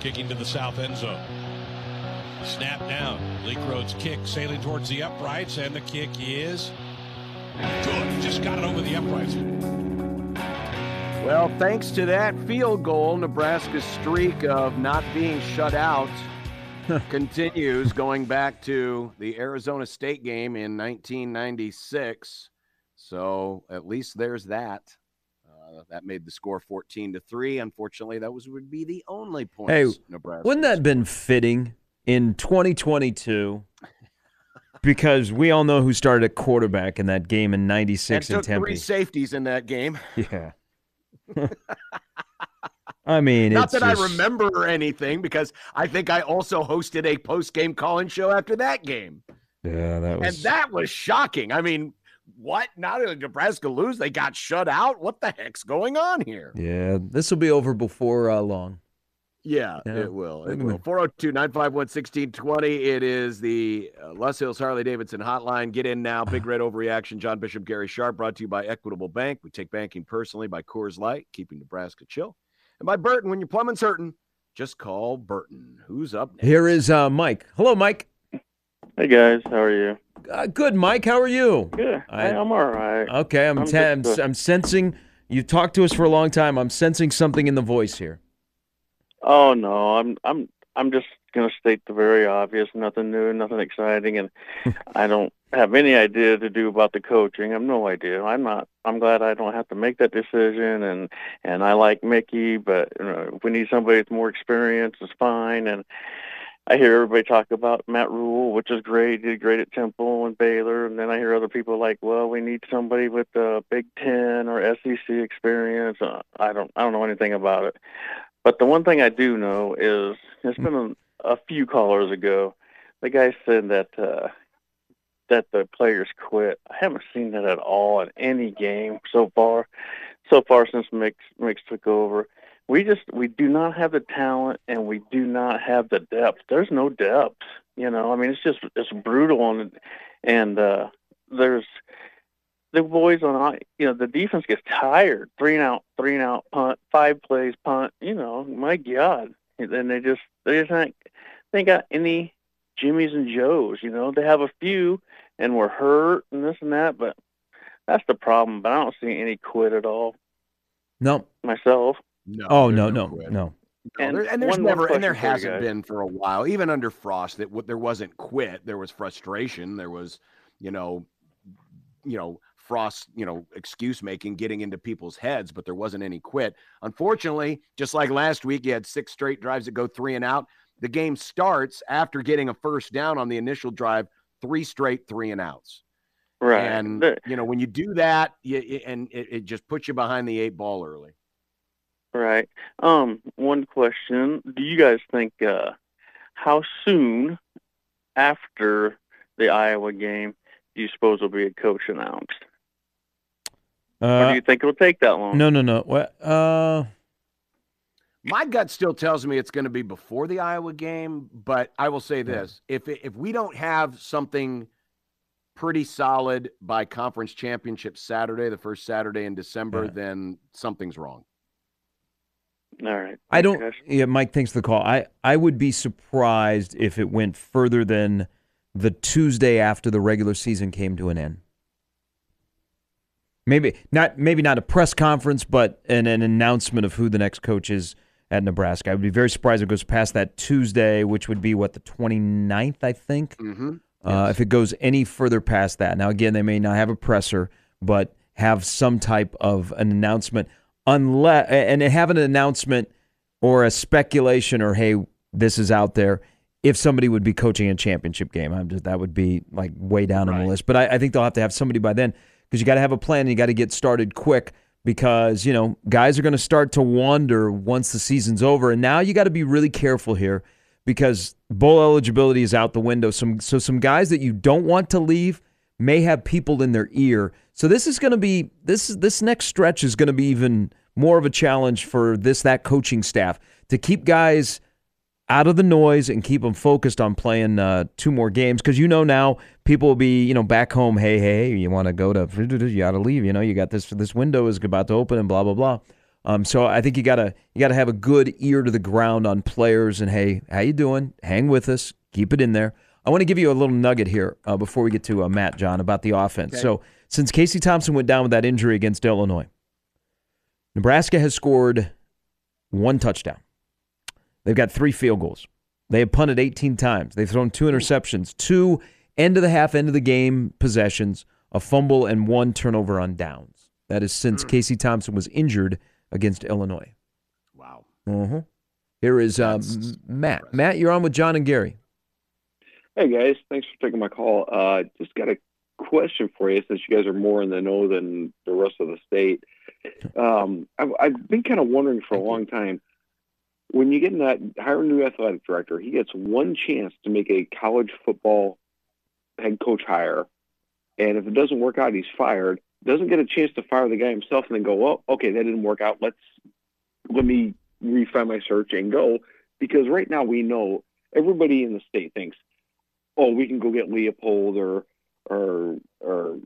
Kicking to the south end zone. Snap down. Leak Road's kick sailing towards the uprights, and the kick is good. Just got it over the uprights. Well, thanks to that field goal, Nebraska's streak of not being shut out continues going back to the Arizona State game in 1996. So at least there's that. Uh, that made the score 14 to 3. Unfortunately, that was would be the only points Hey, Nebraska. Wouldn't that have been fitting in 2022? Because we all know who started at quarterback in that game in and '96 in took Tempe. three safeties in that game. Yeah. I mean, Not it's that just- I remember anything because I think I also hosted a post-game call-in show after that game. Yeah, that was. And that was shocking. I mean, what? Not did Nebraska lose? They got shut out. What the heck's going on here? yeah, this will be over before uh, long. Yeah, Yeah. it will. It will. 402 951 1620. It is the uh, Les Hills Harley Davidson hotline. Get in now. Big Red Overreaction. John Bishop, Gary Sharp, brought to you by Equitable Bank. We take banking personally by Coors Light, keeping Nebraska chill. And by Burton, when your plumbing's hurting, just call Burton. Who's up next? Here is uh, Mike. Hello, Mike. Hey guys, how are you? Uh, good, Mike. How are you? Good. I- I'm all right. Okay, I'm I'm te- I'm, I'm sensing. You've talked to us for a long time. I'm sensing something in the voice here. Oh no, I'm I'm I'm just gonna state the very obvious. Nothing new, nothing exciting, and I don't have any idea to do about the coaching. I have no idea. I'm not. I'm glad I don't have to make that decision, and and I like Mickey, but you know, if we need somebody with more experience, it's fine. And I hear everybody talk about Matt Rhule, which is great. He did great at Temple and Baylor, and then I hear other people like, well, we need somebody with uh, Big Ten or SEC experience. Uh, I don't. I don't know anything about it. But the one thing I do know is it's been a, a few callers ago. The guy said that uh, that the players quit. I haven't seen that at all in any game so far. So far since Mix Mix took over, we just we do not have the talent and we do not have the depth. There's no depth. You know, I mean, it's just it's brutal and and uh, there's the boys on you know the defense gets tired. Three and out three and out punt five plays punt you know my god. And then they just they just not they ain't got any jimmies and joes you know? They have a few and we're hurt and this and that but that's the problem. But i don't see any quit at all. No. myself No, Oh no, no, quit. no. No, And there- and there's never, and there question for you hasn't been for a while. Even under Frost, that w- there wasn't quit. There was frustration. There was, you know, you know, Frost, you know, excuse making, getting into people's heads, but there wasn't any quit. Unfortunately, just like last week, you had six straight drives that go three and out. The game starts after getting a first down on the initial drive, three straight three and outs. right And you know, when you do that, you, you- and it, it just puts you behind the eight ball early. Right. Um, one question. Do you guys think uh how soon after the Iowa game do you suppose will be a coach announced? or do Uh, you think it'll take that long? no, no, no. What? Uh, My gut still tells me it's going to be before the Iowa game, but I will say this: if if we don't have something pretty solid by conference championship Saturday, the first Saturday in December, Yeah. then something's wrong. All right. I don't. guys. Yeah, Mike, thanks for the call. I I would be surprised if it went further than the Tuesday after the regular season came to an end. Maybe not. Maybe not a press conference, but an, an announcement of who the next coach is at Nebraska. I would be very surprised if it goes past that Tuesday, which would be what the 29th, I think. Mm-hmm. Uh, if it goes any further past that. Now, again, they may not have a presser, but have some type of an announcement, unless and have an announcement or a speculation or hey, this is out there. If somebody would be coaching a championship game, I'm just that would be like way down on the list. But I, I think they'll have to have somebody by then because you got to have a plan and you got to get started quick because, you know, guys are going to start to wander once the season's over. And now you got to be really careful here because bowl eligibility is out the window. Some so some guys that you don't want to leave may have people in their ear. So this is going to be this this next stretch is going to be even more of a challenge for this that coaching staff to keep guys out of the noise and keep them focused on playing uh, two more games. Because you know now people will be you know back home hey hey you want to go to you got to leave you know you got this this window is about to open and blah blah blah. Um, so I think you gotta you gotta have a good ear to the ground on players and hey how you doing? Hang with us. Keep it in there I want to give you a little nugget here uh, before we get to uh, Matt John about the offense okay. so since Casey Thompson went down with that injury against Illinois Nebraska has scored one touchdown They've got three field goals. They have punted 18 times. They've thrown two interceptions, two end of the half, end of the game possessions, a fumble, and one turnover on downs. That is since mm. Casey Thompson was injured against Illinois. Wow. Uh-huh. Here is uh, Matt. Impressive. Matt, you're on with John and Gary. Hey guys, thanks for taking my call. Uh, just got a question for you since you guys are more in the know than the rest of the state. Um, I've, I've, been kind of wondering for a long time when you get in that hire a new athletic director, he gets one chance to make a college football head coach hire, and if it doesn't work out, he's fired. Doesn't get a chance to fire the guy himself and then go, well, okay, that didn't work out. Let's let me refine my search and go because right now we know everybody in the state thinks, oh, we can go get Leipold or or or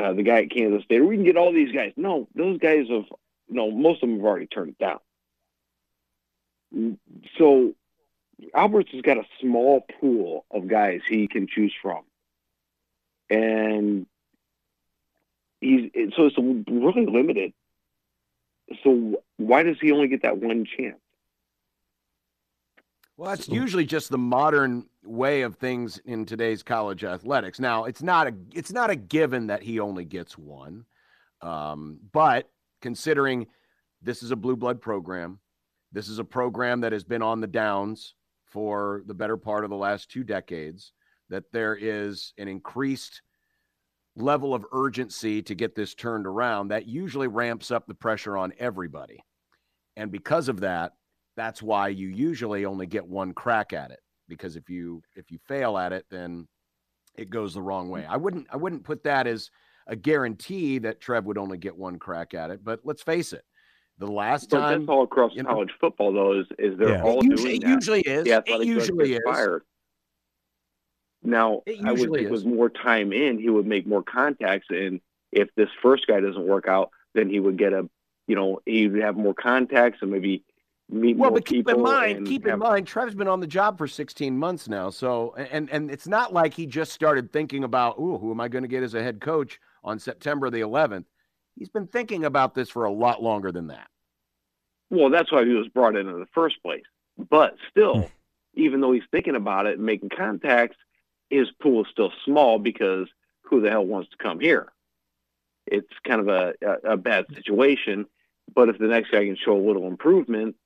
uh, the guy at Kansas State, or we can get all these guys. No, those guys have, you know, most of them have already turned it down. So Alberts has got a small pool of guys he can choose from, and he's so it's really limited. So why does he only get that one chance? Well, that's so. usually just the modern way of things in today's college athletics. Now, it's not a it's not a given that he only gets one, um, but considering this is a blue blood program, this is a program that has been on the downs for the better part of the last two decades, that there is an increased level of urgency to get this turned around that usually ramps up the pressure on everybody. And because of that, that's why you usually only get one crack at it because if you if you fail at it then it goes the wrong way. Mm. I wouldn't I wouldn't put that as a guarantee that Trev would only get one crack at it, but let's face it. The last but time, that's all across you know, college football, though, is is they're yeah. all it usually, doing. It usually is. it usually is. Fired. Now, I would think with more time in, he would make more contacts, and if this first guy doesn't work out, then he would get a, you know, he would have more contacts and maybe meet well, but keep in mind, keep have... in mind, Trev's been on the job for 16 months now, so and and it's not like he just started thinking about, oh, who am I going to get as a head coach on September the 11th? He's been thinking about this for a lot longer than that. Well, that's why he was brought in in the first place. But still, hmm. even though he's thinking about it and making contacts, his pool is still small because who the hell wants to come here? It's kind of a, a, a bad situation. But if the next guy can show a little improvement,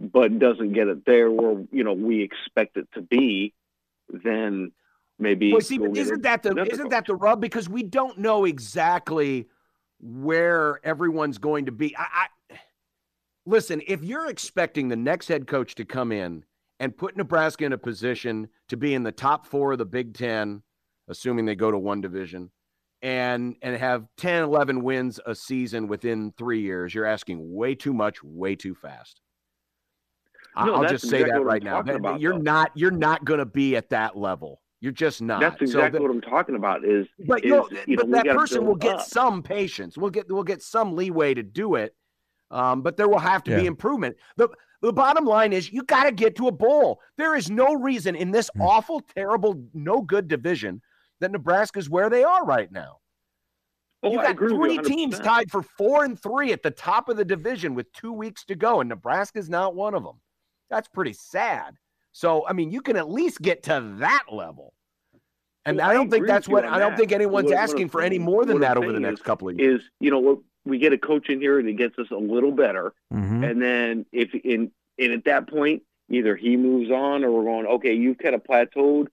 but doesn't get it there where you know we expect it to be, then maybe. Well, see, isn't that the isn't that the rub? Because we don't know exactly where everyone's going to be. I, I listen, if you're expecting the next head coach to come in and put Nebraska in a position to be in the top four of the Big Ten, assuming they go to one division, and and have 10, 11 wins a season within three years, you're asking way too much, way too fast. No, I'll just say that right now. About, you're though. not you're not going to be at that level. You're just not. That's exactly so what I'm talking about. Is but, is, you know, but that person will get up. some patience. We'll get we'll get some leeway to do it. Um, but there will have to yeah. be improvement. The the bottom line is you got to get to a bowl. There is no reason in this mm. awful, terrible, no good division that Nebraska's where they are right now. Oh, you got three teams tied for four and three at the top of the division with two weeks to go, and Nebraska's not one of them. That's pretty sad. So, I mean, you can at least get to that level. And well, I don't I think that's what I don't that. think anyone's what, asking what for any more than that over the next is, couple of years. Is you know we get a coach in here that gets us a little better, mm-hmm. and then if in and at that point either he moves on or we're going okay you've kind of plateaued.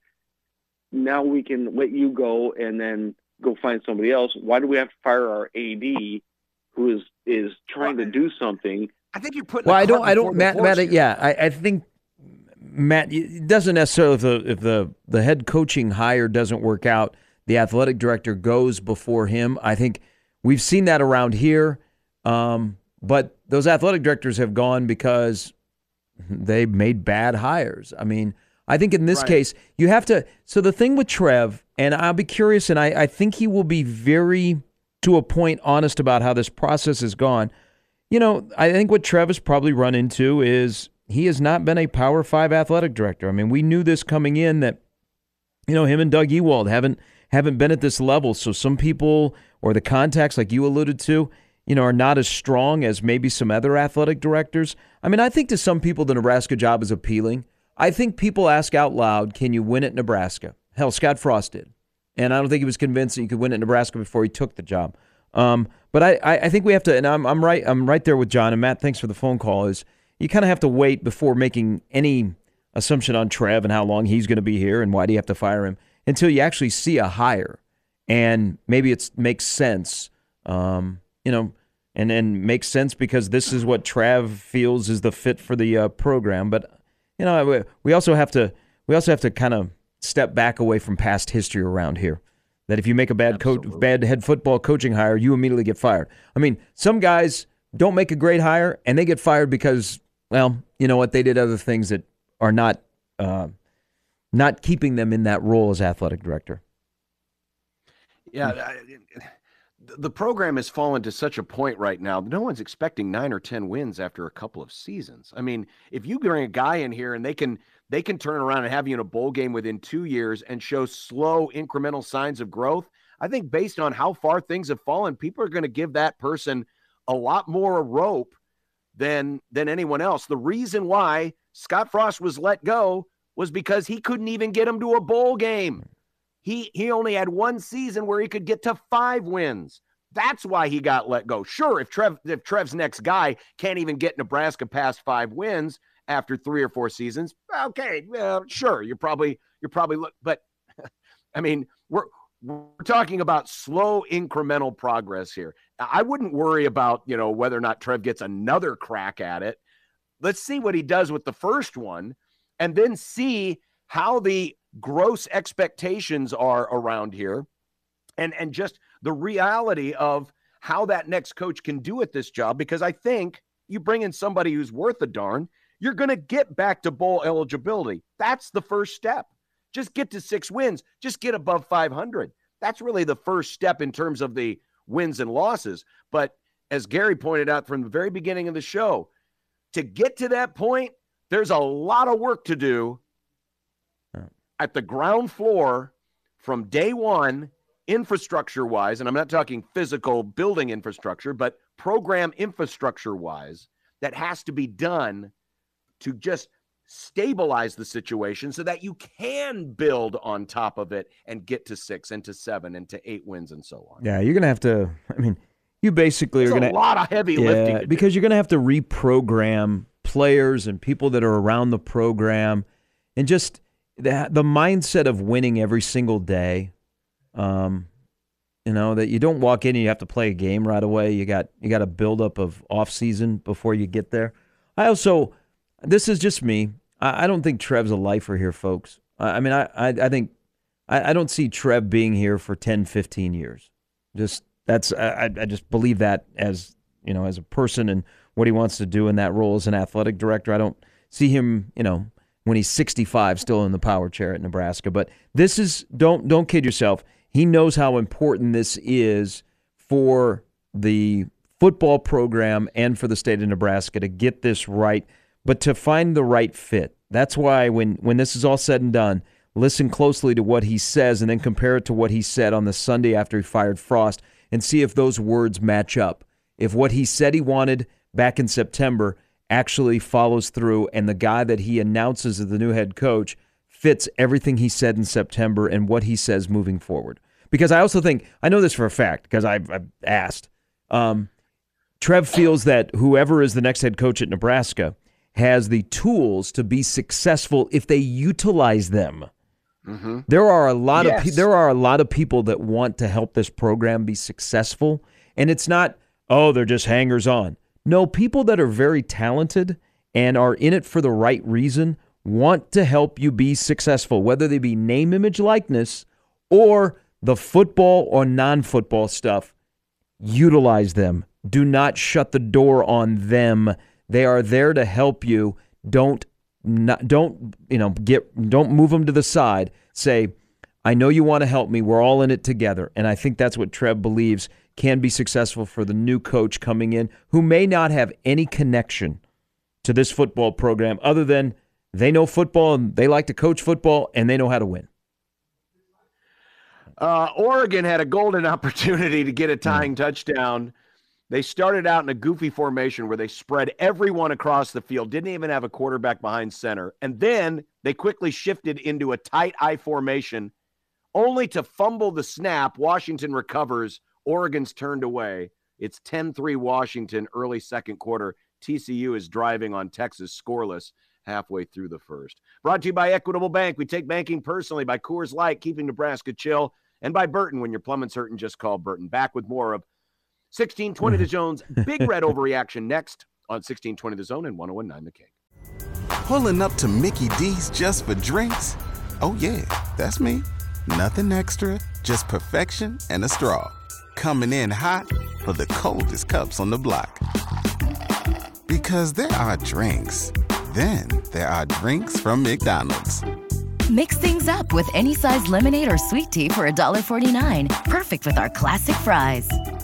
Now we can let you go and then go find somebody else. Why do we have to fire our AD, who is is trying to do something. I think you're putting. Well, the I don't. I don't. Matt. Matt. here. Yeah, I, I think Matt. It doesn't necessarily if the if the the head coaching hire doesn't work out, the athletic director goes before him. I think we've seen that around here. Um, but those athletic directors have gone because they made bad hires. I mean, I think in this Right. case, you have to. So the thing with Trev, and I'll be curious, and I, I think he will be very, to a point, honest about how this process has gone. You know, I think what Trev has probably run into is he has not been a Power Five athletic director. I mean, we knew this coming in that, you know, him and Doug Ewald haven't haven't been at this level. So some people or the contacts, like you alluded to, you know, are not as strong as maybe some other athletic directors. I mean, I think to some people the Nebraska job is appealing. I think people ask out loud, "Can you win at Nebraska?" Hell, Scott Frost did, and I don't think he was convinced that you could win at Nebraska before he took the job. Um, but I, I, think we have to, and I'm, I'm right, I'm right there with John and Matt. Thanks for the phone call. Is you kind of have to wait before making any assumption on Trev and how long he's going to be here and why do you have to fire him until you actually see a hire and maybe it makes sense. Um, you know, and and makes sense because this is what Trev feels is the fit for the uh, program. But you know, we also have to we also have to kind of step back away from past history around here. That if you make a bad coach, bad head football coaching hire, you immediately get fired. I mean, some guys don't make a great hire and they get fired because, well, you know what, they did other things that are not uh, not keeping them in that role as athletic director. Yeah, I- the- the program has fallen to such a point right now. No one's expecting nine or ten wins after a couple of seasons. I mean, if you bring a guy in here and they can they can turn around and have you in a bowl game within two years and show slow incremental signs of growth, I think based on how far things have fallen, people are going to give that person a lot more rope than than anyone else. The reason why Scott Frost was let go was because he couldn't even get him to a bowl game. He he only had one season where he could get to five wins. That's why he got let go. Sure, if Trev if Trev's next guy can't even get Nebraska past five wins after three or four seasons, okay, well, sure, you're probably you're probably look, but I mean, we're we're talking about slow incremental progress here. I wouldn't worry about, you know, whether or not Trev gets another crack at it. Let's see what he does with the first one and then see how the gross expectations are around here and and just the reality of how that next coach can do at this job because I think you bring in somebody who's worth a darn, you're going to get back to bowl eligibility. That's the first step. Just get to 6 wins, just get above 500. That's really the first step in terms of the wins and losses. But as Gary pointed out from the very beginning of the show, to get to that point, there's a lot of work to do at the ground floor from day one, infrastructure wise, and I'm not talking physical building infrastructure, but program infrastructure wise, that has to be done to just stabilize the situation so that you can build on top of it and get to six and to seven and to eight wins and so on. Yeah, you're gonna have to. I mean, you basically There's are gonna a lot of heavy lifting to do. because you're gonna have to reprogram players and people that are around the program, and just the the mindset of winning every single day. Um, you know that you don't walk in and you have to play a game right away. You got you got a buildup of off season before you get there. I also, this is just me. I, I don't think Trev's a lifer here, folks. I, I mean, I I, I think I, I don't see Trev being here for 10, 15 years. Just that's I, I just believe that as you know as a person and what he wants to do in that role as an athletic director. I don't see him, you know, when he's 65 still in the power chair at Nebraska. But this is don't don't kid yourself. He knows how important this is for the football program and for the state of Nebraska to get this right, but to find the right fit. That's why when when this is all said and done, listen closely to what he says and then compare it to what he said on the Sunday after he fired Frost and see if those words match up. If what he said he wanted back in September actually follows through and the guy that he announces as the new head coach fits everything he said in September and what he says moving forward. Because I also think, I know this for a fact because I've, I've asked. Um, Trev feels that whoever is the next head coach at Nebraska has the tools to be successful if they utilize them. Mm-hmm. There are a lot of pe- there are a lot of people that want to help this program be successful, and it's not oh, they're just hangers on. No, people that are very talented and are in it for the right reason want to help you be successful, whether they be name, image, likeness, or the football or non football stuff. Utilize them. Do not shut the door on them. They are there to help you. Don't not, don't you know get don't move them to the side. Say, I know you want to help me. We're all in it together. And I think that's what Trev believes can be successful for the new coach coming in who may not have any connection to this football program other than they know football and they like to coach football and they know how to win. Uh, Oregon had a golden opportunity to get a tying mm. touchdown. They started out in a goofy formation where they spread everyone across the field, didn't even have a quarterback behind center. And then they quickly shifted into a tight I formation, only to fumble the snap. Washington recovers. Oregon's turned away. It's 10 3 Washington, early second quarter. TCU is driving on Texas scoreless halfway through the first. Brought to you by Equitable Bank. We take banking personally by Coors Light, keeping Nebraska chill, and by Burton. When your plumbing's hurting, just call Burton. Back with more of 1620 The mm-hmm. Zone's Big Red Overreaction next on 1620 The Zone and 1019 The King. Pulling up to Mickey D's just for drinks? Oh, yeah, that's me. Nothing extra, just perfection and a straw. Coming in hot for the coldest cups on the block. Because there are drinks then there are drinks from McDonald's. Mix things up with any size lemonade or sweet tea for $1.49. Perfect with our classic fries.